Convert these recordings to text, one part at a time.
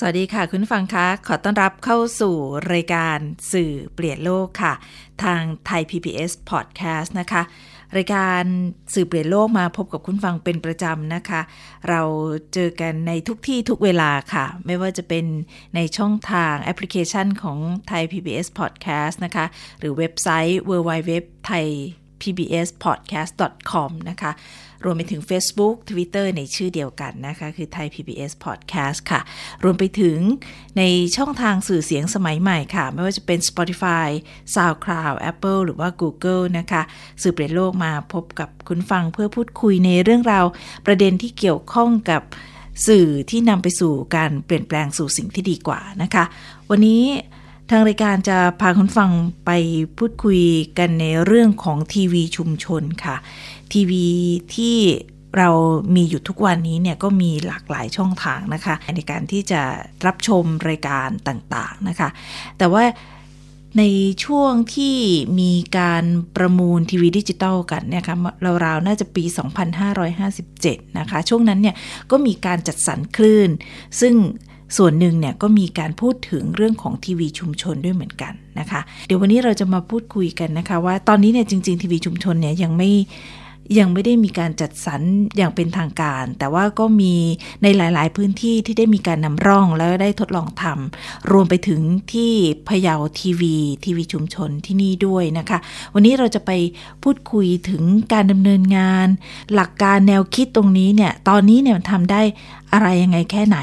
สวัสดีค่ะคุณฟังคะขอต้อนรับเข้าสู่รายการสื่อเปลี่ยนโลกค่ะ ทางไทย PBS Podcast นะคะ รายการสื่อเปลี่ยนโลกมาพบกับคุณฟังเป็นประจำนะคะ เราเจอกันในทุกที่ทุกเวลาค่ะ ไม่ว่าจะเป็นในช่องทางแอปพลิเคชันของไทย PBS Podcast นะคะ หรือเว็บไซต์ www thai pbspodcast.com นะคะ รวมไปถึง Facebook Twitter ในชื่อเดียวกันนะคะ คือไทย PBS Podcast ค่ะ รวมไปถึงในช่องทางสื่อเสียงสมัยใหม่ค่ะ ไม่ว่าจะเป็น Spotify SoundCloud Apple หรือว่า Google นะคะ สื่อเปลี่ยนโลกมาพบกับคุณฟังเพื่อพูดคุยในเรื่องราว ประเด็นที่เกี่ยวข้องกับสื่อที่นำไปสู่การเปลี่ยนแปลงสู่สิ่งที่ดีกว่านะคะ วันนี้ ทางรายการจะพาคุณฟังไปพูดคุยกันในเรื่องของทีวีชุมชนค่ะ ทีวีที่เรามีอยู่ทุกวันนี้เนี่ยก็มีหลากหลายช่องทางนะคะ ในการที่จะรับชมรายการต่างๆนะคะ แต่ว่าในช่วงที่มีการประมูลทีวีดิจิตอลกันเนี่ยคะราวๆน่าจะปี 2557 นะคะ ช่วงนั้นเนี่ยก็มีการจัดสรรคลื่น ซึ่ง ส่วนหนึ่งเนี่ยก็มีการพูดถึงเรื่องของทีวีชุมชนด้วยเหมือนกันนะคะ เดี๋ยววันนี้เราจะมาพูดคุยกันนะคะ ว่าตอนนี้เนี่ยจริง ๆ ทีวีชุมชนเนี่ยยังไม่ยังไม่ได้มีการจัดสรรอย่างเป็นทางการ แต่ว่าก็มีในหลายๆ พื้นที่ที่ได้มีการนำร่องแล้วได้ทดลองทำรวมไปถึงที่พะเยาทีวี ทีวีชุมชนที่นี่ด้วยนะคะ วันนี้เราจะไปพูดคุยถึงการดำเนินงาน หลักการแนวคิดตรงนี้เนี่ย ตอนนี้เนี่ยมันทำได้ อะไรยังไงแค่ไหน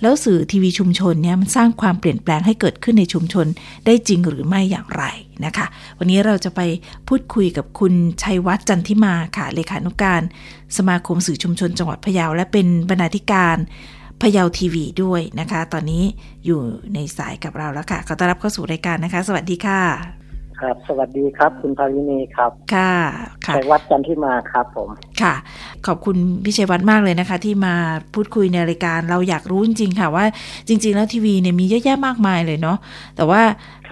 แล้วสื่อทีวีชุมชนเนี่ยมันสร้างความเปลี่ยนแปลงให้เกิดขึ้นในชุมชนได้จริงหรือไม่อย่างไรนะคะ วันนี้เราจะไปพูดคุยกับคุณชัยวัฒน์จันทิมาค่ะเลขานุการ สมาคมสื่อชุมชนจังหวัดพะเยาและเป็นบรรณาธิการพะเยาทีวีด้วยนะคะ ตอนนี้อยู่ในสายกับเราแล้วค่ะขอต้อนรับเข้าสู่รายการนะคะ สวัสดีค่ะ ครับ สวัสดีครับ คุณภาวินีครับ ค่ะค่ะชัยวัฒน์จันทิมาครับผม ค่ะ ขอบคุณพี่ชัยวัฒน์มากเลยนะคะ ที่มาพูดคุยในรายการเราอยากรู้จริงๆค่ะว่าจริง ๆ แล้วทีวีเนี่ยมีเยอะแยะมากมายเลยเนาะ แต่ว่า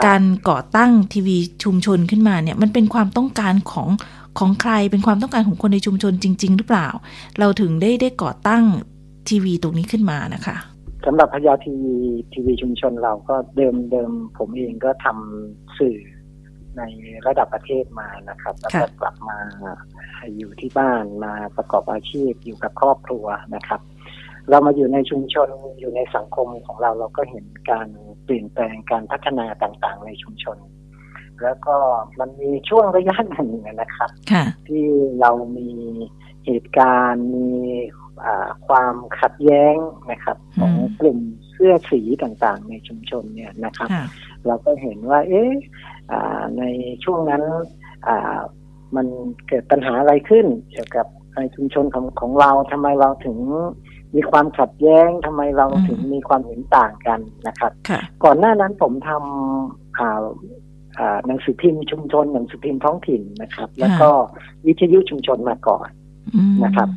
การก่อตั้งทีวีชุมชนขึ้นมาเนี่ยมันเป็นความต้องการของของใครเป็นความต้องการของคนในชุมชนจริง ๆ หรือเปล่า เราถึงได้ได้ก่อตั้งทีวีตรงนี้ขึ้นมานะคะสำหรับพยาทีวีทีวีชุมชนเราก็เดิมเดิมผมเองก็ทำสื่อ ในระดับประเทศมานะครับแล้วก็กลับมาอยู่ที่บ้านมาประกอบอาชีพอยู่กับครอบครัวนะครับ เรามาอยู่ในชุมชนอยู่ในสังคมของเราเราก็เห็นการเปลี่ยนแปลงการพัฒนาต่างๆ ในชุมชน แล้วก็มันมีช่วงระยะหนึ่งนะครับ ที่เรามีเหตุการณ์มีความขัดแย้งนะครับ ของกลุ่มเสื้อสีต่างๆ ในชุมชนเนี่ยนะครับ เราก็เห็นว่า เอ๊ะ ในช่วงนั้นมันเกิดปัญหาอะไรขึ้น เกี่ยวกับในชุมชนของของเราทำไมเราถึงมีความขัดแย้งทำไมเราถึงมีความเห็นต่างกันนะครับ ก่อนหน้านั้นผมทำข่าวหนังสือพิมพ์ชุมชนหนังสือพิมพ์ท้องถิ่นนะครับ แล้วก็วิทยุชุมชนมาก่อนนะครับ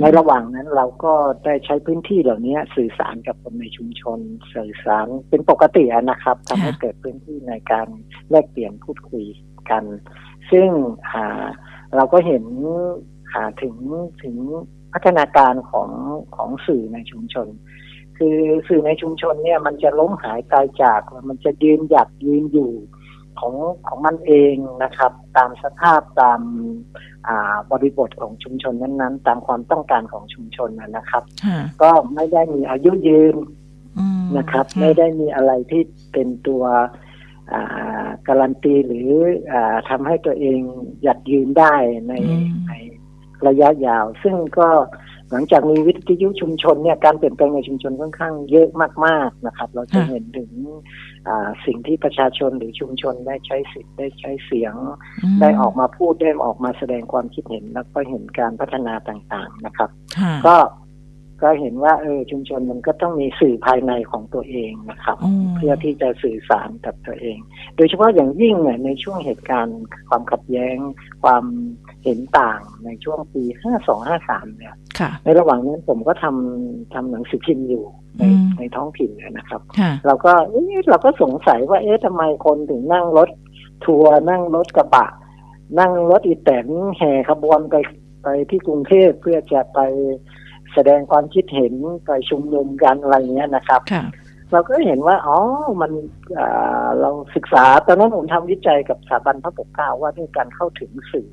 ในระหว่างนั้นเราก็ได้ใช้พื้นที่เหล่านี้สื่อสารกับคนในชุมชน สื่อสารเป็นปกตินะครับทำให้เกิดพื้นที่ในการแลกเปลี่ยนพูดคุยกัน ซึ่งเราก็เห็นถึงถึงพัฒนาการของของสื่อในชุมชน คือสื่อในชุมชนเนี่ยมันจะล้มหายตายจากมันจะยืนหยัดยืนอยู่ ของของมันเองนะครับ ตามสภาพตามบริบทของชุมชนนั้นๆ ตามความต้องการของชุมชนนะครับ ก็ไม่ได้มีอายุยืนนะครับ ไม่ได้มีอะไรที่เป็นตัวการันตีหรืออทำให้ตัวเองหยัดยืนได้ในในระยะยาว ซึ่งก็หลังจากมีวิทยุชุมชนเนี่ยการเปลี่ยนแปลงในชุมชนค่อนข้างเยอะมากๆนะครับ เราจะเห็นถึง สิ่งที่ประชาชนหรือชุมชนได้ใช้สิทธิ์ได้ใช้เสียง ได้ออกมาพูดได้ออกมาแสดงความคิดเห็นแล้วก็เห็นการพัฒนาต่างๆนะครับ ก็ก็เห็นว่าเออชุมชนมันก็ต้องมีสื่อภายในของตัวเองนะครับอืมเพื่อที่จะสื่อสารกับตัวเอง โดยเฉพาะอย่างยิ่งเนี่ยในช่วงเหตุการณ์ ความขัดแย้ง ความเห็นต่างในช่วงปี 5253 เนี่ยค่ะในระหว่างนั้นผมก็ทำทำหนังสือพิมพ์อยู่ ในอืมในท้องถิ่นเนี่ยนะครับค่ะเราก็เอ๊ะเราก็สงสัยว่า เอ๊ะทำไมคนถึงนั่งรถ ทัวร์นั่งรถกระบะ นั่งรถอีแตนแห่ขบวนไปไปที่กรุงเทพเพื่อจะไปแสดงความคิดเห็นไปชุมนุมกันอะไรเงี้ยนะครับค่ะเราก็เห็นว่าอ๋อมันอ่าเราศึกษาตอนนั้นผมทำวิจัยกับสถาบันพระปกเกล้าว่าเรื่องการเข้าถึงสื่อ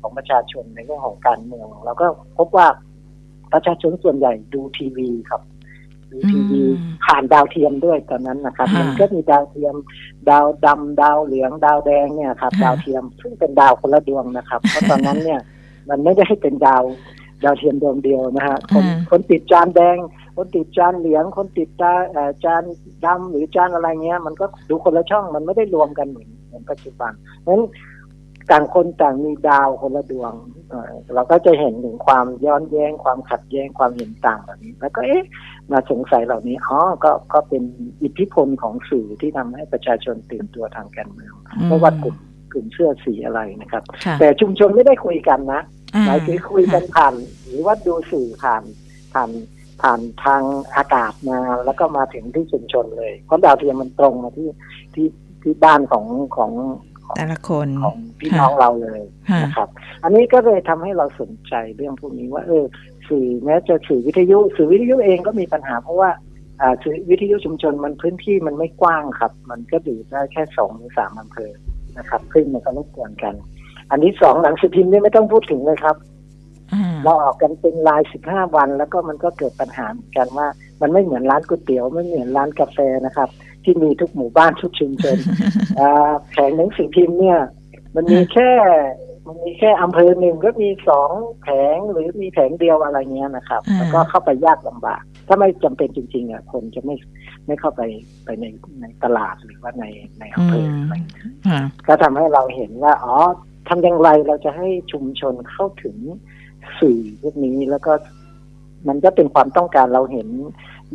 ของประชาชนในเรื่องของการเมืองเราก็พบว่าประชาชนส่วนใหญ่ดูทีวีครับดู ทีวีอืมผ่านดาวเทียมด้วยตอนนั้นนะครับอ่ามัมันก็มีดาวเทียม ดาวดำดาวเหลืองดาวแดงเนี่ยครับอ่าดาวเทียมซึ่งเป็นดาวคนละดวงนะครับ เพราะตอนนั้นเนี่ย มันไม่ได้ให้เป็นดาวดาวเทียมดวงเดียวนะฮะคนอ่าคนติดจานแดง คนติดจานเหลือง คนติดจานเอ่อจานดำหรือจานอะไรเงี้ย มันก็ดูคนละช่องมันไม่ได้รวมกันเหมือนเหมือนปัจจุบันเพราะฉะนั้น ต่างคนต่างมีดาวคนละดวงเอ่อเราก็จะเห็นถึงความย้อนแย้งความขัดแย้งความเห็นต่างแบบนี้ แล้วก็เอ๊ะ มาสงสัยเหล่านี้อ๋อก็ก็เป็นอิทธิพลของสื่อที่ทำให้ประชาชนตื่นตัวทางการเมืองไม่ว่ากลุ่มกลุ่มเสื้อสีอะไรนะครับค่ะแต่ชุมชนไม่ได้คุยกันนะอ่หมายถึงคุยกันผ่าน หรือว่าดูสื่อผ่านผ่านผ่านทางอากาศมาแล้วก็มาถึงที่ชุมชนเลยเพราะดาวเทียมมันตรงมาที่ที่ที่บ้านของของของ แต่ละคนของพี่น้องเราเลยค่ะนะครับ อันนี้ก็เลยทำให้เราสนใจเรื่องพวกนี้ว่า เออ สื่อแม้จะสื่อวิทยุ สื่อวิทยุเองก็มีปัญหา เพราะว่าอ่าสื่อวิทยุชุมชนมันพื้นที่มันไม่กว้างครับ มันก็ดูได้แค่สองหรือสามอำเภอนะครับซึ่งมันก็รบกวนกัน อันที่สองหนังสือพิมพ์นี่ไม่ต้องพูดถึงเลยครับอ่าเราออกกันเป็นรายสิบห้าวัน แล้วก็มันก็เกิดปัญหาเหมือนกันว่า มันไม่เหมือนร้านก๋วยเตี๋ยวไม่เหมือนร้านกาแฟนะครับ ที่มีทุกหมู่บ้านทุกชุมชนอ่าแผงหนังสือพิมพ์เนี่ย มันมีแค่มันมีแค่อำเภอหนึ่งก็มีสองแผงหรือมีแผงเดียวอะไรเงี้ยนะครับอ่าแล้วก็เข้าไปยากลำบาก ถ้าไม่จำเป็นจริง ๆอะคนจะไม่ไม่เข้าไปไปในในตลาดหรือว่าในในอำเภออะไรเงี้ยค่ะก็ทำให้เราเห็นว่าอ๋อทำอย่างไรเราจะให้ชุมชนเข้าถึงสื่อพวกนี้แล้วก็มันก็เป็นความต้องการเราเห็น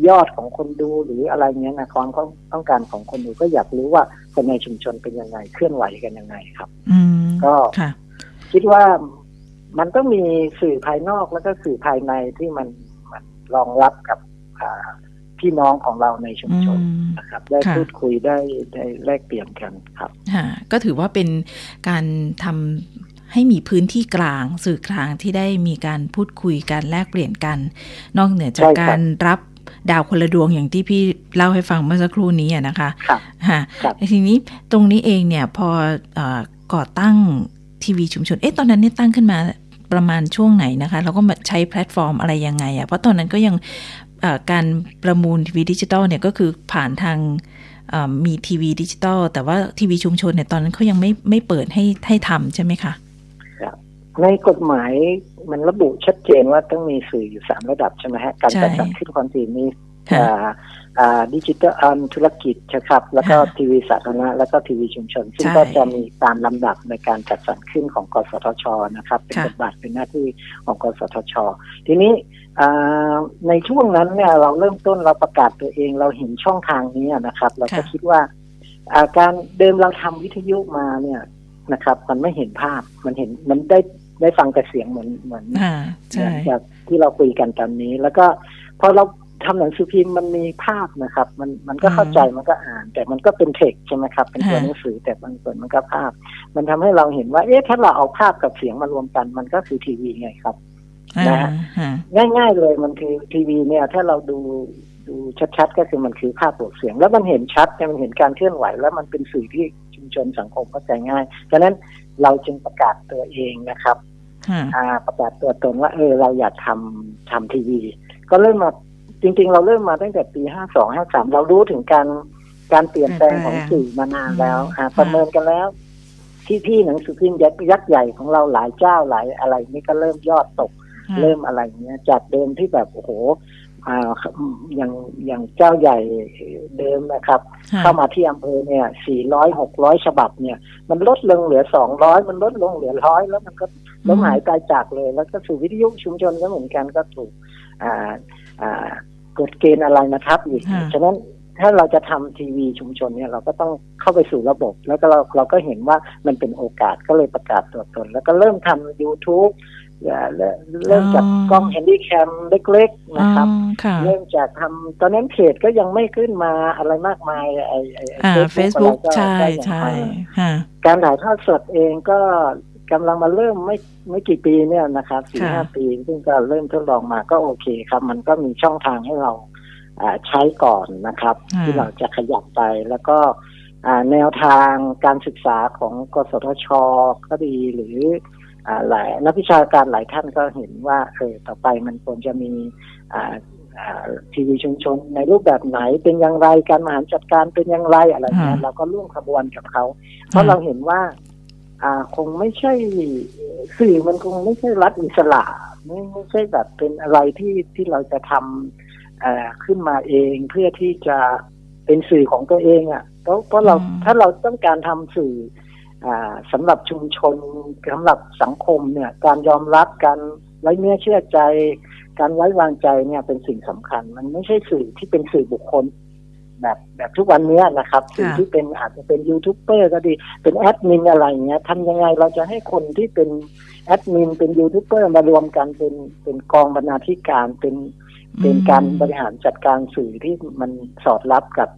ยอดของคนดูหรืออะไรเงี้ยนะความต้องการของคนดูก็อยากรู้ว่าคนในชุมชนเป็นยังไงเคลื่อนไหวกันยังไงครับอืมก็ค่ะคิดว่ามันต้องมีสื่อภายนอกแล้วก็สื่อภายในที่มันมันรองรับกับอ่าพี่น้องของเราในชุมอืชนมนะครับ ได้ค่ะพูดคุยได้ได้แลกเปลี่ยนกันครับค่ะก็ถือว่าเป็นการทำให้มีพื้นที่กลาง สื่อกลางที่ได้มีการพูดคุยกันแลกเปลี่ยนกัน นอกเหนือจากใช่ครับการรับ ดาวคนละดวงอย่างที่พี่เล่าให้ฟังเมื่อสักครู่นี้อะนะคะครับค่ะครับทีนี้ตรงนี้เองเนี่ยพอเออก่อตั้งทีวีชุมชน เอ๊ะตอนนั้นเนี่ยตั้งขึ้นมาประมาณช่วงไหนนะคะ แล้วก็มาใช้แพลตฟอร์มอะไรยังไงอะค่ะเพราะตอนนั้นก็ยังเอ่อการประมูลทีวีดิจิตอลเนี่ยก็คือผ่านทางเอ่อมีทีวีดิจิตอลแต่ว่าทีวีชุมชนเนี่ยตอนนั้นเขายังไม่ไม่เปิดให้ให้ทำใช่ไหมคะ ในกฎหมายมันระบุชัดเจนว่าต้องมีสื่ออยู่สามระดับใช่ไหมฮะการใช่จัดสรรขึ้นความถี่มีค่ะอ่าอ่าดิจิทัลอันธุรกิจนะครับ แล้วก็ค่ะทีวีสาธารณะแล้วก็ทีวีชุมชน ซึ่งใช่ก็จะมีตามลำดับในการจัดสรรขึ้นของกสทชนะครับ เป็นค่ะบทบาทเป็นหน้าที่ของกสทช ทีนี้อ่าในช่วงนั้นเนี่ยเราเริ่มต้นเราประกาศตัวเองเราเห็นช่องทางนี้นะครับ เราก็ค่ะคิดว่าอ่าการเดิมเราทำวิทยุมาเนี่ยนะครับ มันไม่เห็นภาพมันเห็นมันได้ ได้ฟังแต่เสียงเหมือนเหมือนอ่าใช่เหมือนจากที่เราคุยกันตอนนี้ แล้วก็พอเราทำหนังสือพิมพ์มันมีภาพนะครับ มันมันก็เข้าใจมันก็อ่าน แต่มันก็เป็นเทคใช่ไหมครับ เป็นตัวหนังสือแต่บางส่วนมันก็ภาพ มันทำให้เราเห็นว่า เอ๊ะถ้าเราเอาภาพกับเสียงมารวมกัน มันก็คือทีวีไงครับอ่านะฮะฮะง่ายๆเลยมันคือทีวีเนี่ย ถ้าเราดูดูชัดๆ ก็คือมันคือภาพบวกเสียง แล้วมันเห็นชัดเนี่ยมันเห็นการเคลื่อนไหว แล้วมันเป็นสื่อที่ชุมชนสังคมเข้าใจง่ายฉะนั้นเราจึงประกาศตัวเองนะครับฮะอ่า ประกาศตัวตนว่าเออเราอยากทำทำทีวี ก็เริ่มมาจริง ๆ เราเริ่มมาตั้งแต่ปีห้าสองห้าสามเรารู้ถึงการการเปลี่ยนแปลงของสื่อมานานแล้วอ่าประเมินกันแล้วที่พี่หนังสือพิมพ์ยักษ์ยักษ์ใหญ่ของเราหลายเจ้าหลายอะไรนี่ก็เริ่มยอดตกฮะเริ่มอะไรเงี้ยจากเดิมที่แบบโอ้โห อ่าอย่างอย่างเจ้าใหญ่เดิมนะครับฮะเข้ามาที่อำเภอเนี่ยสี่ร้อยหกร้อยฉบับเนี่ย มันลดลงเหลือสองร้อยมันลดลงเหลือร้อยแล้วมันก็ล้มหายตายจากเลย แล้วก็สู่วิทยุชุมชนก็เหมือนกันก็ถูกอ่าอ่ากฎเกณฑ์อะไรนะครับอีกค่ะฉะนั้นถ้าเราจะทำทีวีชุมชนเนี่ยเราก็ต้องเข้าไปสู่ระบบ แล้วก็เราเราก็เห็นว่ามันเป็นโอกาสก็เลยประกาศตัวตน แล้วก็เริ่มทำ YouTube อ่าเริ่มเริ่มจากกล้อง handycam เล็กๆนะครับอ๋อค่ะเริ่มจากทำตอนนั้นเพจก็ยังไม่ขึ้นมาอะไรมากมายไอ้ไอ้อ่า Facebook เฟซบุ๊กอะไรใช่ก็ยังใช่ไม่ค่ะการถ่ายทอดสดเองก็กำลังมาเริ่มไม่ไม่กี่ปีเนี่ยนะครับสี่ค่ะห้าปี ซึ่งก็เริ่มทดลองมาก็โอเคครับ มันก็มีช่องทางให้เราอ่าใช้ก่อนนะครับ ที่เราจะขยับไปแล้วก็อ่าแนวทางการศึกษาของกสทช ก็ดีหรืออ่า หลายนักวิชาการหลายท่านก็เห็นว่าเออต่อไปมันควรจะมีอ่าอ่าทีวีชุมชนในรูปแบบไหนเป็นอย่างไรการบริหารจัดการเป็นอย่างไรอะไรเงี้ยค่ะเราก็ร่วมขบวนกับเขา เพราะเราเห็นว่า อ่าคงไม่ใช่สื่อมันคงไม่ใช่รัฐอิสระไม่ไม่ใช่แบบเป็นอะไรที่ที่เราจะทำเอ่อขึ้นมาเองเพื่อที่จะเป็นสื่อของตัวเองอะ่ะเพราะเพราะเราอืมถ้าเราต้องการทำสื่ออ่า สำหรับชุมชนสำหรับสังคมเนี่ย การยอมรับการไว้เนื้อเชื่อใจ การไว้วางใจเนี่ยเป็นสิ่งสำคัญ มันไม่ใช่สื่อที่เป็นสื่อบุคคลแบบแบบทุกวันเนี้ยนะครับสื่อที่เป็นอาจจะเป็นยูทูบเบอร์ก็ดีเป็นแอดมินอะไรเงี้ยทำยังไงเราจะให้คนที่เป็นแอดมินเป็นยูทูบเบอร์มารวมกันเป็นเป็นกองบรรณาธิการเป็นเป็นการบริหารจัดการสื่อที่มันสอดรับกับ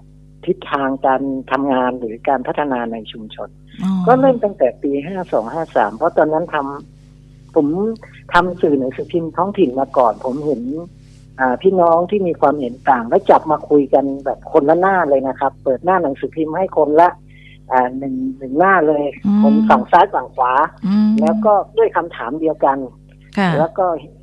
ทิศทางการทำงานหรือการพัฒนาในชุมชนอ๋อ ก็เริ่มตั้งแต่ปีห้าสองห้าสามเพราะตอนนั้นทำผมทำสื่อหนังสือพิมพ์ท้องถิ่นมาก่อน ผมเห็น อ่าพี่น้องที่มีความเห็นต่างแล้วจับมาคุยกันแบบคนละหน้าเลยนะครับ เปิดหน้าหนังสือพิมพ์ให้คนละ อ่าหนึ่งหนึ่งหน้าเลยอืมคนฝั่งซ้ายฝั่งขวาอืมแล้วก็ด้วยคำถามเดียวกันค่ะแล้วก็อ่า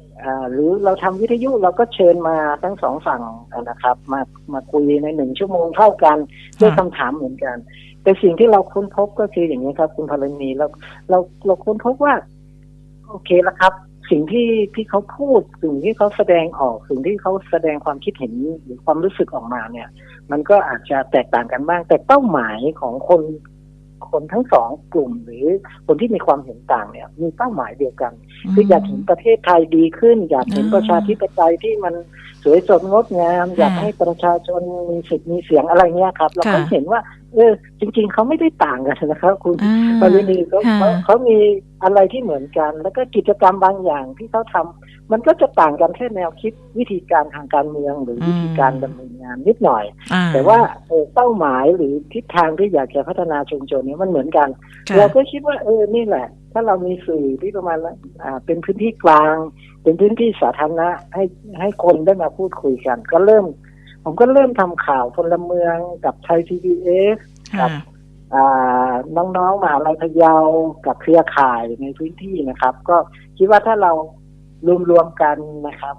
หรือเราทำวิทยุเราก็เชิญมาทั้งสองฝั่งนะครับ มามาคุยในหนึ่งชั่วโมงเท่ากันด้วยคำถามเหมือนกัน แต่สิ่งที่เราค้นพบก็คืออย่างนี้ครับ คุณพลนีเราเราเราค้นพบว่า โอเคแล้วครับ สิ่งที่ที่เขาพูดสิ่งที่เขาแสดงออกสิ่งที่เขาแสดงความคิดเห็นหรือความรู้สึกออกมาเนี่ย มันก็อาจจะแตกต่างกันบ้าง แต่เป้าหมายของคน คนทั้งสองกลุ่มหรือคนที่มีความเห็นต่างเนี่ย มีเป้าหมายเดียวกัน คืออยากเห็นประเทศไทยดีขึ้น อยากเห็นอ่าประชาธิปไตยที่มันสวยสดงดงาม อยากค่ะให้ประชาชนมีสิทธิ์มีเสียงอะไรเงี้ยครับ เราก็ค่ะเห็นว่า เออ จริง ๆเขาไม่ได้ต่างกันนะครับ คุณอ่าปรินีเขาค่ะเขาเขามีอะไรที่เหมือนกัน แล้วก็กิจกรรมบางอย่างที่เขาทำมันก็จะต่างกันแค่แนวคิดวิธีการทางการเมืองหรือวิธีการดำเนินงานนิดหน่อยอ่แต่ว่าเออเป้าหมายหรือทิศทางที่อยากจะพัฒนาชุมชนเนี้มันเหมือนกันค่ะเราก็คิดว่าเออนี่แหละ ถ้าเรามีสื่อที่ประมาณว่าอ่าเป็นพื้นที่กลาง เป็นพื้นที่สาธารณะให้ให้คนได้มาพูดคุยกัน ก็เริ่ม ผมก็เริ่มทำข่าวพลเมืองกับไทยทีวีเอสค่ะอ่าน้องๆมหาลัยพะเยากับเครือข่ายในพื้นที่นะครับ ก็คิดว่าถ้าเรารวมๆกันนะครับ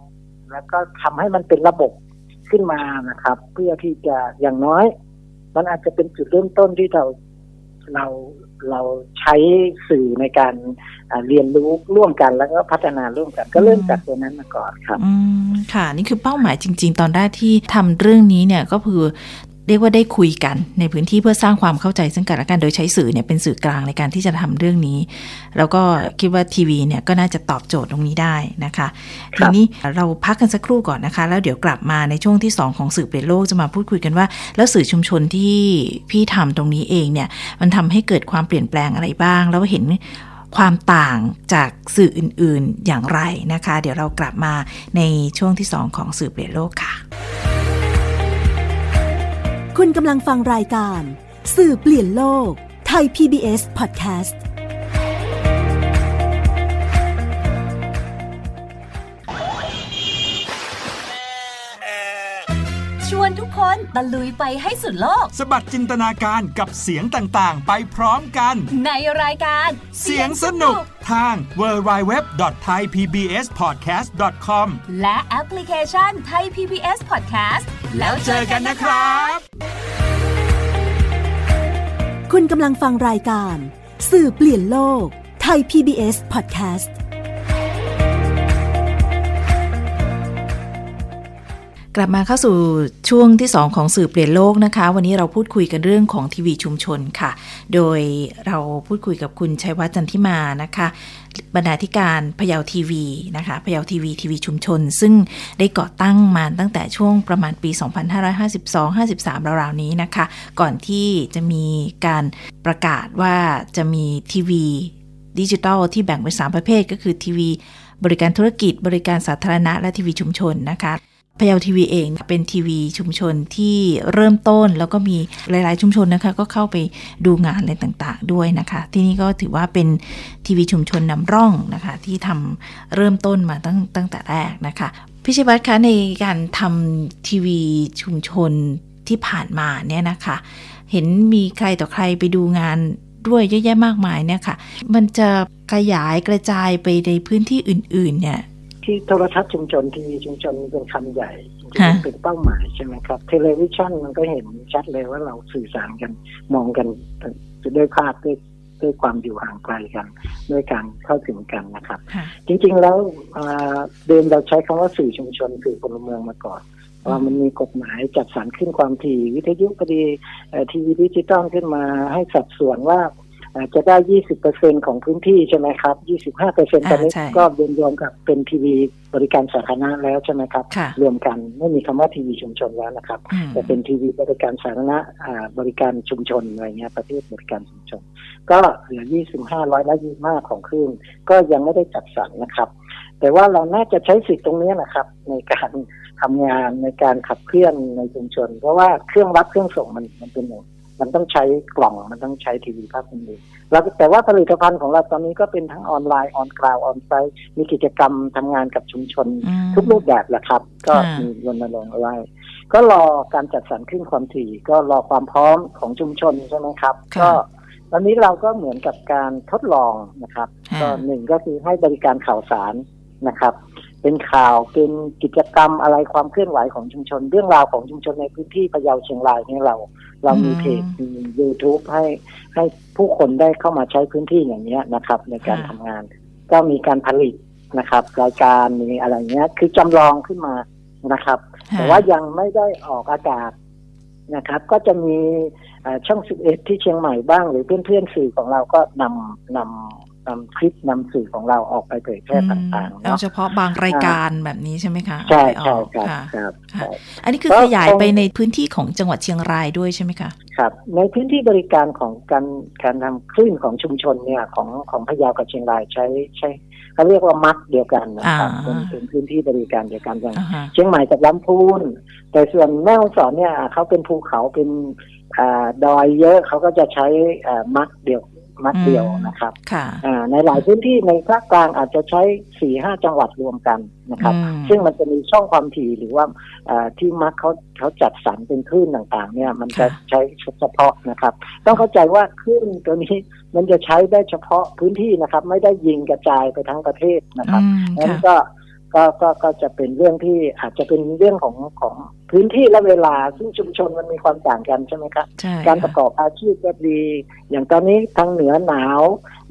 แล้วก็ทำให้มันเป็นระบบขึ้นมานะครับ เพื่อที่จะอย่างน้อย มันอาจจะเป็นจุดเริ่มต้นที่เราเรา เราใช้สื่อในการเรียนรู้ร่วมกันแล้วก็พัฒนาร่วมกัน ก็เริ่มจากตัวนั้นมาก่อนครับอืมค่ะ นี่คือเป้าหมายจริง ๆ ตอนแรกที่ทำเรื่องนี้เนี่ยก็คือ เรียกว่าได้คุยกันในพื้นที่เพื่อสร้างความเข้าใจซึ่งกันและกันโดยใช้สื่อเนี่ยเป็นสื่อกลางในการที่จะทำเรื่องนี้ แล้วก็คิดว่าทีวีเนี่ยก็น่าจะตอบโจทย์ตรงนี้ได้นะคะครัทีบนี้เราพักกันสักครู่ก่อนนะคะ แล้วเดี๋ยวกลับมาในช่วงที่ 2 ของสื่อเปลี่ยนโลกจะมาพูดคุยกันว่า แล้วสื่อชุมชนที่พี่ทำตรงนี้เองเนี่ยมันทำให้เกิดความเปลี่ยนแปลงอะไรบ้าง แล้วเห็นความต่างจากสื่ออื่น ๆ อย่างไรนะคะ เดี๋ยวเรากลับมาในช่วงที่ 2 ของสื่อเปลี่ยนโลกค่ะ คุณกำลังฟังรายการ สื่อเปลี่ยนโลก ไทย PBS Podcast ชวนทุกคนตะลุยไปให้สุดโลกสบัดจินตนาการกับเสียงต่างๆ ไปพร้อมกัน ในรายการเสียงสนุกทาง www.thaipbspodcast.com และแอปพลิเคชันไทย PBS Podcast แล้วเจอกันนะครับ คุณกำลังฟังรายการ สื่อเปลี่ยนโลกไทย PBS Podcast กลับมาเข้าสู่ช่วงที่ 2 ของสื่อเปลี่ยนโลกนะคะ วันนี้เราพูดคุยกันเรื่องของทีวีชุมชนค่ะ โดยเราพูดคุยกับคุณชัยวัฒน์จันทิมานะคะ บรรณาธิการพยาวทีวีนะคะพยาวทีวีทีวีชุมชน ซึ่งได้ก่อตั้งมาตั้งแต่ช่วงประมาณปี 2552-53 ราวๆนี้นะคะ ก่อนที่จะมีการประกาศว่าจะมีทีวีดิจิทัลที่แบ่งเป็น 3 ประเภทก็คือทีวีบริการธุรกิจบริการสาธารณะและทีวีชุมชนนะคะ พยาวทีวีเองเป็นทีวีชุมชนที่เริ่มต้นแล้วก็มีหลาย ๆ ชุมชนนะคะ ก็เข้าไปดูงานอะไรต่างๆ ด้วยนะคะ ที่นี่ก็ถือว่าเป็นทีวีชุมชนนำร่องนะคะ ที่ทำเริ่มต้นมาตั้งตั้งแต่แรกนะคะ พิชิวัตรคะในการทำทีวีชุมชนที่ผ่านมาเนี่ยนะคะ เห็นมีใครต่อใครไปดูงานด้วยเยอะแยะมากมายเนี่ยค่ะ มันจะขยายกระจายไปในพื้นที่อื่น ๆ เนี่ย ที่โทรทัศน์ชุมชนทีวีชุมชนเป็นคำใหญ่จริงค่ะๆเป็นเป้าหมายใช่ไหมครับเทเลวิชันมันก็เห็นชัดเลยว่าเราสื่อสารกันมองกันด้วยภาพด้วยด้วยความอยู่ห่างไกลกัน ด้วยการเข้าถึงกันนะครับค่ะจริงๆแล้วอ่าเดิมเราใช้คำว่าสื่อชุมชนสื่อพลเมืองมาก่อนว่ามันมีกฎหมายจัดสรรขึ้นความถี่วิทยุก็ดีเอ่อทีวีดิจิตอลขึ้นมาให้สัดส่วนว่าเอ่อจะได้20%ของพื้นที่ใช่ไหมครับ25%ตอนนี้ใช่ก็รวมๆกับเป็นทีวีบริการสาธารณะแล้วใช่ไหมครับค่ะรวมกันไม่มีคำว่าทีวีชุมชนแล้วนะครับอืมจะเป็นทีวีบริการสาธารณะอ่าบริการชุมชนอะไรเงี้ยประเภทบริการชุมชน ก็เหลือ25ร้อยละ25ของคลื่นก็ยังไม่ได้จัดสรรนะครับ แต่ว่าเราน่าจะใช้สิทธิ์ตรงนี้นะครับ ในการทำงานในการขับเคลื่อนในชุมชน เพราะว่าเครื่องรับเครื่องส่งมันมันเป็นอย่าง มันต้องใช้กล่องมันต้องใช้ทีวีภาพเป็นดีแล้วแต่ว่าผลิตภัณฑ์ของเราตอนนี้ก็เป็นทั้งออนไลน์ออนกราวออนไซต์มีกิจกรรมทำงานกับชุมชนอืมทุกรูปแบบแหละครับ ก็ค่ะมีรณรงค์เอาไว้ก็รอการจัดสรรขึ้นความถี่ ก็รอความพร้อมของชุมชนใช่ไหมครับค่ะก็ตอนนี้เราก็เหมือนกับการทดลองนะครับค่ะก็หนึ่งก็คือให้บริการข่าวสารนะครับ เป็นข่าวเป็นกิจกรรมอะไรความเคลื่อนไหวของชุมชน เรื่องราวของชุมชนในพื้นที่พะเยาเชียงรายเนี่ยเรา เรามีเพจมี YouTube ให้ให้ผู้คนได้เข้ามาใช้พื้นที่อย่างเนี้ยนะครับ ในการทำงาน ก็มีการผลิตนะครับ รายการมีอะไรเงี้ย คือจำลองขึ้นมานะครับ แต่ว่ายังไม่ได้ออกอากาศนะครับ ก็จะมีเอ่อช่อง 11 ที่เชียงใหม่บ้าง หรือเพื่อนๆสื่อของเราก็นำนำ นำคลิปนำสื่อของเราออกไปเผยแพร่ต่างๆเอาเนาะเฉพาะบางรายการแบบนี้ใช่ไหมคะใช่เอาไปอใช่อกครับค่ะครับค่ะใช่อันนี้คือก็ขยายคงไปในพื้นที่ของจังหวัดเชียงรายด้วยใช่ไหมคะครับในพื้นที่บริการของการการทำคลื่นของชุมชนเนี่ยของของพะเยากับเชียงรายใช้ใช้เขาเรียกว่ามัดเดียวกันนะครับอ่าเป็นเป็นพื้นที่บริการเดียวกันอย่างอ่าฮะเชียงใหม่กับลำพูนแต่ส่วนแม่ฮ่องสอนเนี่ยเขาเป็นภูเขาเป็นอาดอยเยอะเขาก็จะใช้อ่ามัดเดียว มัดเดียวนะครับค่ะอ่าในหลายพื้นที่ในภาคกลางอาจจะใช้สี่ห้าจังหวัดรวมกันนะครับอืมซึ่งมันจะมีช่องความถี่หรือว่าอ่าที่มัดเขาเขาจัดสรรเป็นคลื่นต่างๆ เนี่ย มันจะค่ะใช้เฉพาะนะครับ ต้องเข้าใจว่าคลื่นตัวนี้มันจะใช้ได้เฉพาะพื้นที่นะครับ ไม่ได้ยิงกระจายไปทั้งประเทศนะครับอืมนั้นค่ะก็ก็ก็ก็จะเป็นเรื่องที่อาจจะเป็นเรื่องของของ พื้นที่และเวลาซึ่งชุมชนมันมีความต่างกันใช่ไหมครับใช่การปค่ะระกอบอาชีพก็ดี อย่างตอนนี้ทางเหนือหนาว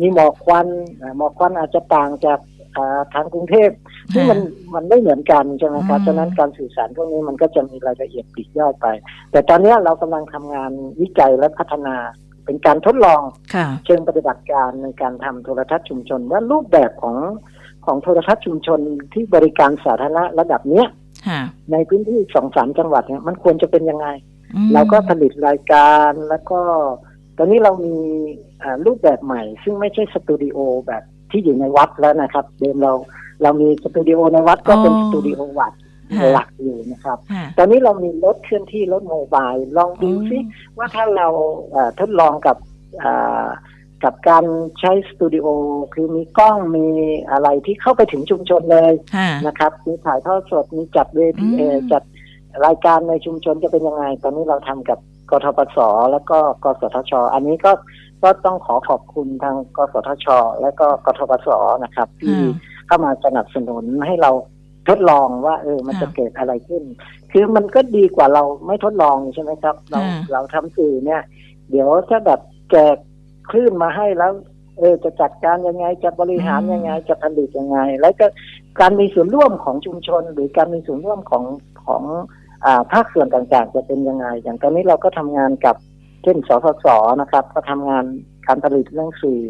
มีหมอกควันอ่าหมอกควันอาจจะต่างจากอ่าทางกรุงเทพซึ่งมันมันไม่เหมือนกันใช่ไหมครับอืมฉะนั้นการสื่อสารพวกนี้มันก็จะมีรายละเอียดปลีกย่อยไป แต่ตอนนี้เรากำลังทำงานวิจัยและพัฒนาเป็นการทดลองค่ะเชิงปฏิบัติการในการทำโทรทัศน์ชุมชนว่ารูปแบบของของโทรทัศน์ชุมชนที่บริการสาธารณะระดับเนี้ยค่ะ ในพื้นที่สองสามจังหวัดเนี่ยมันควรจะเป็นยังไงอืมเราก็ผลิตรายการแล้วก็ ตอนนี้เรามีอ่ารูปแบบใหม่ ซึ่งไม่ใช่สตูดิโอแบบที่อยู่ในวัดแล้วนะครับ เดิมเราเรามีสตูดิโอในวัดก็เป็นสตูดิโอวัดหลักอยู่นะครับค่ะตอนนี้เรามีรถเคลื่อนที่รถโมบายลองดูซิว่าถ้าเราเอ่อทดลองกับอ่า กับการใช้สตูดิโอคือมีกล้องมีอะไรที่เข้าไปถึงชุมชนเลยค่ะนะครับมีถ่ายทอดสดมีจัดเวทีอืมเอ่อจัดรายการในชุมชนจะเป็นยังไง ตอนนี้เราทำกับกทปสแล้วก็กสทช อันนี้ก็ก็ต้องขอขอบคุณทางกสทช และก็กทปสนะครับ ที่ค่ะเข้ามาสนับสนุนให้เราทดลองว่า เออมันจะค่ะเกิดอะไรขึ้น คือมันก็ดีกว่าเราไม่ทดลองใช่ไหมครับ เราค่ะเราทำสื่อเนี่ย เดี๋ยวถ้าแบบแจก คลื่นมาให้แล้ว เออจะจัดการยังไงจะบริหารยังไงจะผลิตยังไง แล้วก็การมีส่วนร่วมของชุมชน หรือการมีส่วนร่วมของของอ่าภาคส่วนต่างๆ จะเป็นยังไง อย่างตอนนี้เราก็ทำงานกับเช่นสสสนะครับ ก็ทำงานการผลิตเรื่องสื่อ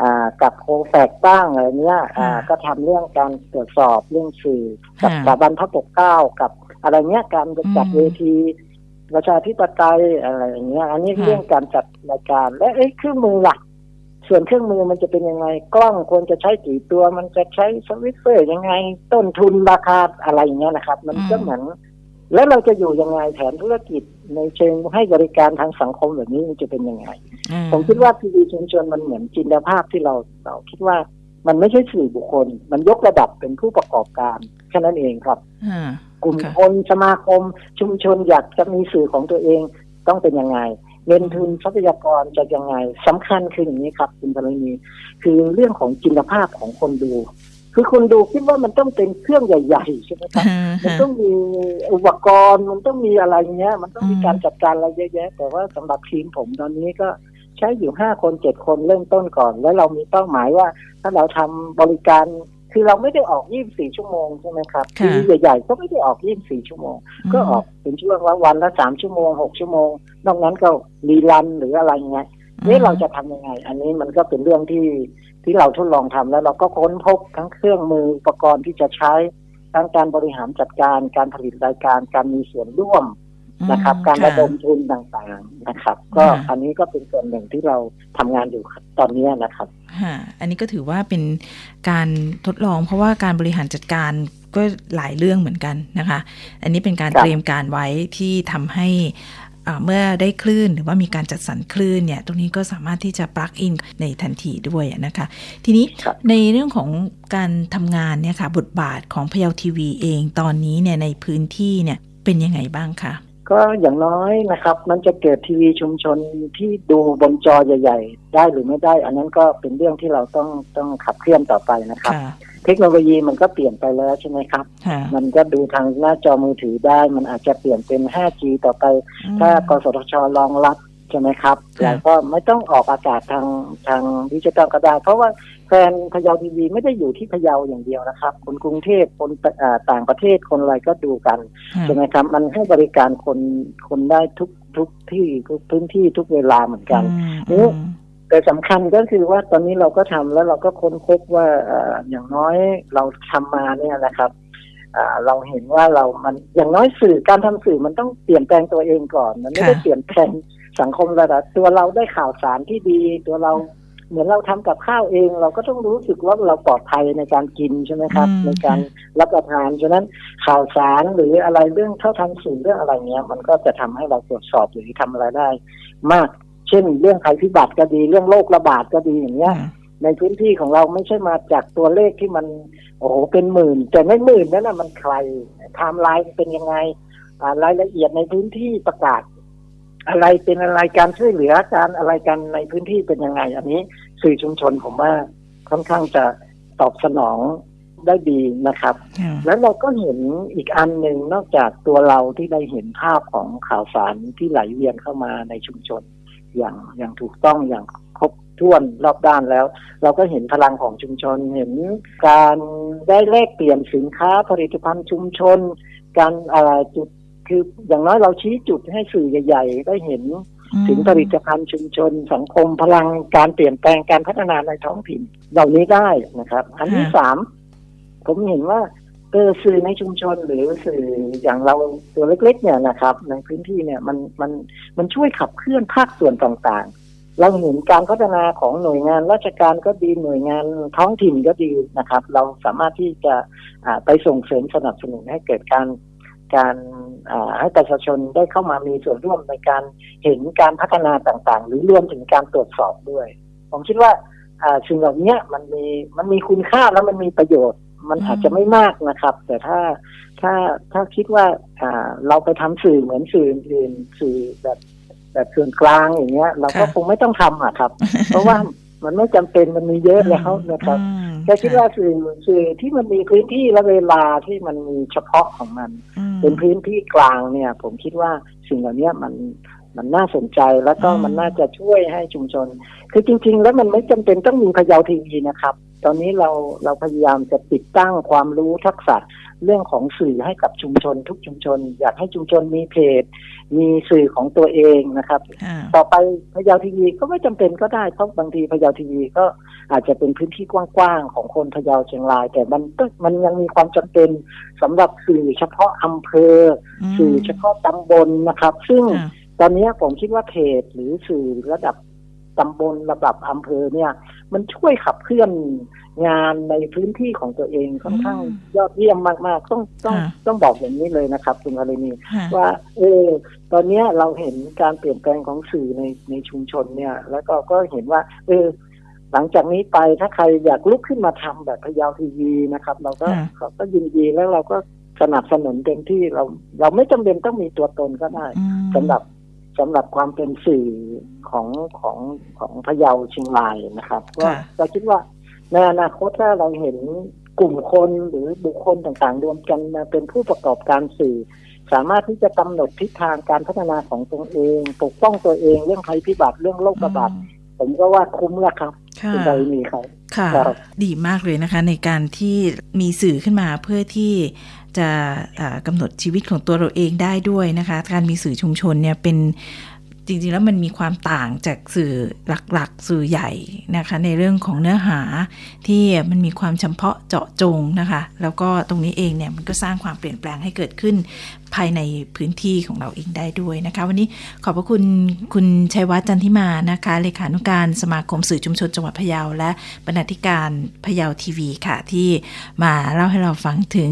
อ่ากับโคแฟกบ้างอะไรเนี้ยอ่าค่ะก็ทำเรื่องการตรวจสอบเรื่องสื่อ กับค่ะสถาบันพระปกเกล้ากับอะไรเงี้ยการจัดอืมเวที ประชาธิปไตยอะไรอย่างเงี้ย อันนี้ค่ะเรื่องการจัดรายการ และเอ้ยเครื่องมือล่ะส่วนเครื่องมือมันจะเป็นยังไง กล้องควรจะใช้กี่ตัว มันจะใช้สวิตเซอร์ยังไง ต้นทุนราคาอะไรอย่างเงี้ยนะครับ มันก็อืมเหมือน แล้วเราจะอยู่ยังไงแผนธุรกิจในเชิงให้บริการทางสังคมแบบนี้มันจะเป็นยังไงอืผมคิดว่าทีวีชุมชนมันเหมือนจินตภาพที่เราเราคิดว่า มันไม่ใช่สื่อบุคคล มันยกระดับเป็นผู้ประกอบการแค่นั้นเองครับอ่ากลุ่มค่ะคนสมาคม ชุมชนอยากจะมีสื่อของตัวเองต้องเป็นยังไงเงินทุนทรัพยากรจะยังไงสำคัญคืออย่างนี้ครับคุณธรณีคือเรื่องของจินตภาพของคนดู คือคนดูคิดว่ามันต้องเป็นเครื่องใหญ่ๆใช่ไหมครับมันต้องมีอุปกรณ์มันต้องมีอะไรเงี้ย มันต้องมีอืมการจัดการอะไรเยอะแยะ แต่ว่าสำหรับทีมผมตอนนี้ก็ ใช้อยู่ห้าคนเจ็ดคนเริ่มต้นก่อน แล้วเรามีเป้าหมายว่า ถ้าเราทำบริการคือเราไม่ได้ออก 24 ชั่วโมงใช่ไหมครับค่ะทีใหญ่ๆก็ไม่ได้ออก 24 ชั่วโมง ก็ออกเป็นช่วงละวันละสามชั่วโมงหกชั่วโมง นอกนั้นก็รีรันหรืออะไรเงี้ยเอ๊ะเราจะทำยังไง อันนี้มันก็เป็นเรื่องที่ที่เราทดลองทำแล้วเราก็ค้นพบทั้งเครื่องมืออุปกรณ์ที่จะใช้ทั้งการบริหารจัดการการผลิตรายการการมีส่วนร่วม นะครับ การระดมทุนต่างๆนะครับ ก็ค่ะอันนี้ก็เป็นส่วนหนึ่งที่เราทำงานอยู่ตอนนี้นะครับค่ะอันนี้ก็ถือว่าเป็นการทดลอง เพราะว่าการบริหารจัดการก็หลายเรื่องเหมือนกันนะคะ อันนี้เป็นการครับเตรียมการไว้ที่ทำให้อ่าเมื่อได้คลื่นหรือว่ามีการจัดสรรคลื่นเนี่ย ตรงนี้ก็สามารถที่จะปลักอินในทันทีด้วยนะคะ ทีนี้ครับในเรื่องของการทำงานเนี่ยค่ะบทบาทของพยาวทีวีเองตอนนี้เนี่ยในพื้นที่เนี่ยเป็นยังไงบ้างคะ ก็อย่างน้อยนะครับ มันจะเกิดทีวีชุมชนที่ดูบนจอใหญ่ ๆ ได้หรือไม่ได้ อันนั้นก็เป็นเรื่องที่เราต้องต้องขับเคลื่อนต่อไปนะครับค่ะเทคโนโลยีมันก็เปลี่ยนไปแล้วใช่ไหมครับค่ะมันก็ดูทางหน้าจอมือถือได้ มันอาจจะเปลี่ยนเป็น 5G ต่อไป ถ้ากสทชรองรับใช่ไหมครับค่ะแล้วก็ไม่ต้องออกอากาศทางทางดิจิตอลก็ได้ เพราะว่า แฟนพะเยาทีวีไม่ได้อยู่ที่พะเยาอย่างเดียวนะครับ คนกรุงเทพคนอ่าต่างประเทศคนอะไรก็ดูกันค่ะใช่ไหมครับ มันให้บริการคนคนได้ทุกทุกที่ทุกพื้นที่ทุกเวลาเหมือนกันอืมแต่สำคัญก็คือว่าตอนนี้เราก็ทำแล้วเราก็ค้นพบว่าเอ่ออย่างน้อยเราทำมาเนี่ยนะครับอ่าเราเห็นว่าเรามันอย่างน้อยสื่อการทำสื่อมันต้องเปลี่ยนแปลงตัวเองก่อน มันไม่ได้ค่ะเปลี่ยนแปลงสังคมระดับตัวเราได้ข่าวสารที่ดี ตัวเรา เหมือนเราทำกับข้าวเอง เราก็ต้องรู้สึกว่าเราปลอดภัยในการกินใช่ไหมครับอืมในการรับประทานฉะนั้นข่าวสารหรืออะไรเรื่องเท่าทันสื่อเรื่องอะไรเงี้ย มันก็จะทำให้เราตรวจสอบหรือทำอะไรได้ มาก เช่น เรื่องภัยพิบัติก็ดีเรื่องโรคระบาดก็ดีอย่างเงี้ยค่ะในพื้นที่ของเราไม่ใช่มาจากตัวเลขที่มัน โอ้โหเป็นหมื่น แต่ไม่หมื่นนั่นนะมันใครไทม์ไลน์เป็นยังไงอ่ารายละเอียดในพื้นที่ประกาศ อะไรเป็นอะไรการช่วยเหลือการอะไรกันในพื้นที่เป็นยังไง อันนี้สื่อชุมชนผมว่าค่อนข้างจะตอบสนองได้ดีนะครับค่ะแล้วเราก็เห็นอีกอันหนึ่งนอกจากตัวเราที่ได้เห็นภาพของข่าวสารที่ไหลเวียนเข้ามาในชุมชน อย่างอย่างถูกต้องอย่างครบถ้วนรอบด้านแล้ว เราก็เห็นพลังของชุมชน เห็นการได้แลกเปลี่ยนสินค้าผลิตภัณฑ์ชุมชน การอะไรจุด คืออย่างน้อยเราชี้จุดให้สื่อใหญ่ๆได้เห็นถึงผลิตภัณฑ์ชุมชน สังคมพลังการเปลี่ยนแปลงการพัฒนาในท้องถิ่น เหล่านี้ได้นะครับ อันที่ค่ะสามผมเห็นว่าเออสื่อในชุมชนหรือสื่ออย่างเราตัวเล็ก ๆ เนี่ยนะครับ ในพื้นที่เนี่ยมันมันมันช่วยขับเคลื่อนภาคส่วนต่างๆ เราเห็นการพัฒนาของหน่วยงานราชการก็ดีหน่วยงานท้องถิ่นก็ดีนะครับ เราสามารถที่จะอ่าไปส่งเสริมสนับสนุนให้เกิดการการอ่า ให้ประชาชนได้เข้ามามีส่วนร่วมในการเห็นการพัฒนาต่างๆ หรือรวมถึงการตรวจสอบด้วย ผมคิดว่าอ่าสิ่งเหล่านี้มันมีมันมีคุณค่าแล้วมันมีประโยชน์ มันอืมอาจจะไม่มากนะครับ แต่ถ้าถ้าถ้าคิดว่าอ่าเราไปทำสื่อเหมือนสื่ออื่นๆสื่อแบบแบบส่วนกลางอย่างเงี้ย เราก็ค่ะคงไม่ต้องทำอะครับ เพราะว่า มันไม่จำเป็นมันมีเยอะแล้วนะครับอืมแค่คิดว่าสื่อสื่อที่มันมีพื้นที่และเวลาที่มันมีเฉพาะของมันอืมเป็นพื้นที่กลางเนี่ย ผมคิดว่าสิ่งเหล่านี้มันมันน่าสนใจแล้วก็อืมมันน่าจะช่วยให้ชุมชน คือจริง ๆ แล้วมันไม่จำเป็นต้องมีพะเยาทีวีนะครับ ตอนนี้เราเราพยายามจะติดตั้งความรู้ทักษะ เรื่องของสื่อให้กับชุมชน ทุกชุมชน อยากให้ชุมชนมีเพจ มีสื่อของตัวเองนะครับค่ะต่อไปพะเยาทีวีก็ไม่จำเป็นก็ได้เพราะบางทีพะเยาทีวีก็อาจจะเป็นพื้นที่กว้างๆของคนพะเยาเชียงราย แต่มันก็มันยังมีความจำเป็นสำหรับสื่อเฉพาะอำเภออมสื่อเฉพาะตำบลนะครับ ซึ่งค่ะตอนนี้ผมคิดว่าเพจหรือสื่อระดับตำบลระดับอำเภอเนี่ย มันช่วยขับเคลื่อนงานในพื้นที่ของตัวเองค่อนข้างอืมยอดเยี่ยมมาก ๆ ต้องต้องค่ะต้องบอกอย่างนี้เลยนะครับคุณอารีนีค่ะว่า เออ ตอนเนี้ยเราเห็นการเปลี่ยนแปลงของสื่อในในชุมชนเนี่ย แล้วก็ก็เห็นว่า เออ หลังจากนี้ไปถ้าใครอยากลุกขึ้นมาทำแบบพยาวทีวีนะครับ เราก็ค่ะเราก็ยินดีแล้วเราก็สนับสนุนเต็มที่เรา เราไม่จำเป็นต้องมีตัวตนก็ได้อืมสำหรับ สำหรับความเป็นสื่อของของของพะเยาเชียงรายนะครับก็ค่ะเราคิดว่าในอนาคตถ้าเราเห็นกลุ่มคนหรือบุคคลต่างๆ รวมกันมาเป็นผู้ประกอบการสื่อ สามารถที่จะกำหนดทิศทางการพัฒนาของตัวเอง ปกป้องตัวเองเรื่องภัยพิบัติเรื่องโรคระบาดผมก็ว่าคุ้มแล้วครับค่ะคุณใดมีครับค่ะครับดีมากเลยนะคะ ในการที่มีสื่อขึ้นมาเพื่อที่ จะอ่ากำหนดชีวิตของตัวเราเองได้ด้วยนะคะ การมีสื่อชุมชนเนี่ยเป็นจริงๆ แล้วมันมีความต่างจากสื่อหลักๆ สื่อใหญ่นะคะ ในเรื่องของเนื้อหาที่มันมีความเฉพาะเจาะจงนะคะ แล้วก็ตรงนี้เองเนี่ยมันก็สร้างความเปลี่ยนแปลงให้เกิดขึ้น ภายในพื้นที่ของเราเองได้ด้วยนะคะ วันนี้ขอบพระคุณคุณชัยวัฒน์จันทิมานะคะ เลขานุการสมาคมสื่อชุมชนจังหวัดพะเยาและบรรณาธิการพะเยาทีวีค่ะ ที่มาเล่าให้เราฟังถึง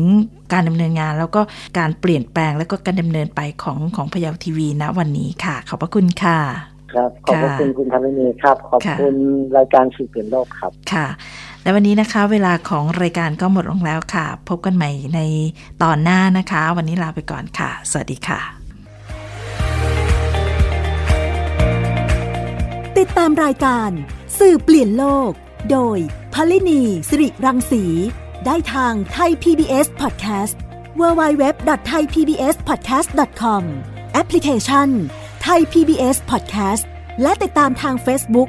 การดำเนินงาน แล้วก็การเปลี่ยนแปลงแล้วก็การดำเนินไปของของพะเยาทีวีณวันนี้ค่ะ ขอบพระคุณค่ะครับขอบพระค่ะคุณคุณธรณีครับ ขอบค่ะคุณรายการสื่อเปลี่ยนโลกครับ ค่ะ และวันนี้นะคะเวลาของรายการก็หมดลงแล้วค่ะ พบกันใหม่ในตอนหน้านะคะ วันนี้ลาไปก่อนค่ะ สวัสดีค่ะ ติดตามรายการ สื่อเปลี่ยนโลก โดยพลินีสิริรังสี ได้ทางไทย PBS Podcast www.thaipbspodcast.com แอปพลิเคชัน Thai PBS Podcast และติดตามทาง Facebook